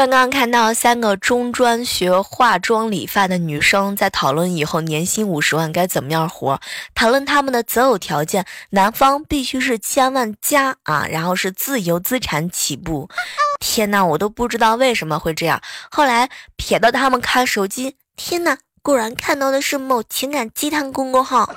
刚刚看到三个中专学化妆理发的女生在讨论以后年薪五十万该怎么样活讨论他们的择偶条件男方必须是千万加啊然后是自由资产起步。天呐我都不知道为什么会这样。后来瞥到他们看手机天呐果然看到的是某情感鸡汤公众号。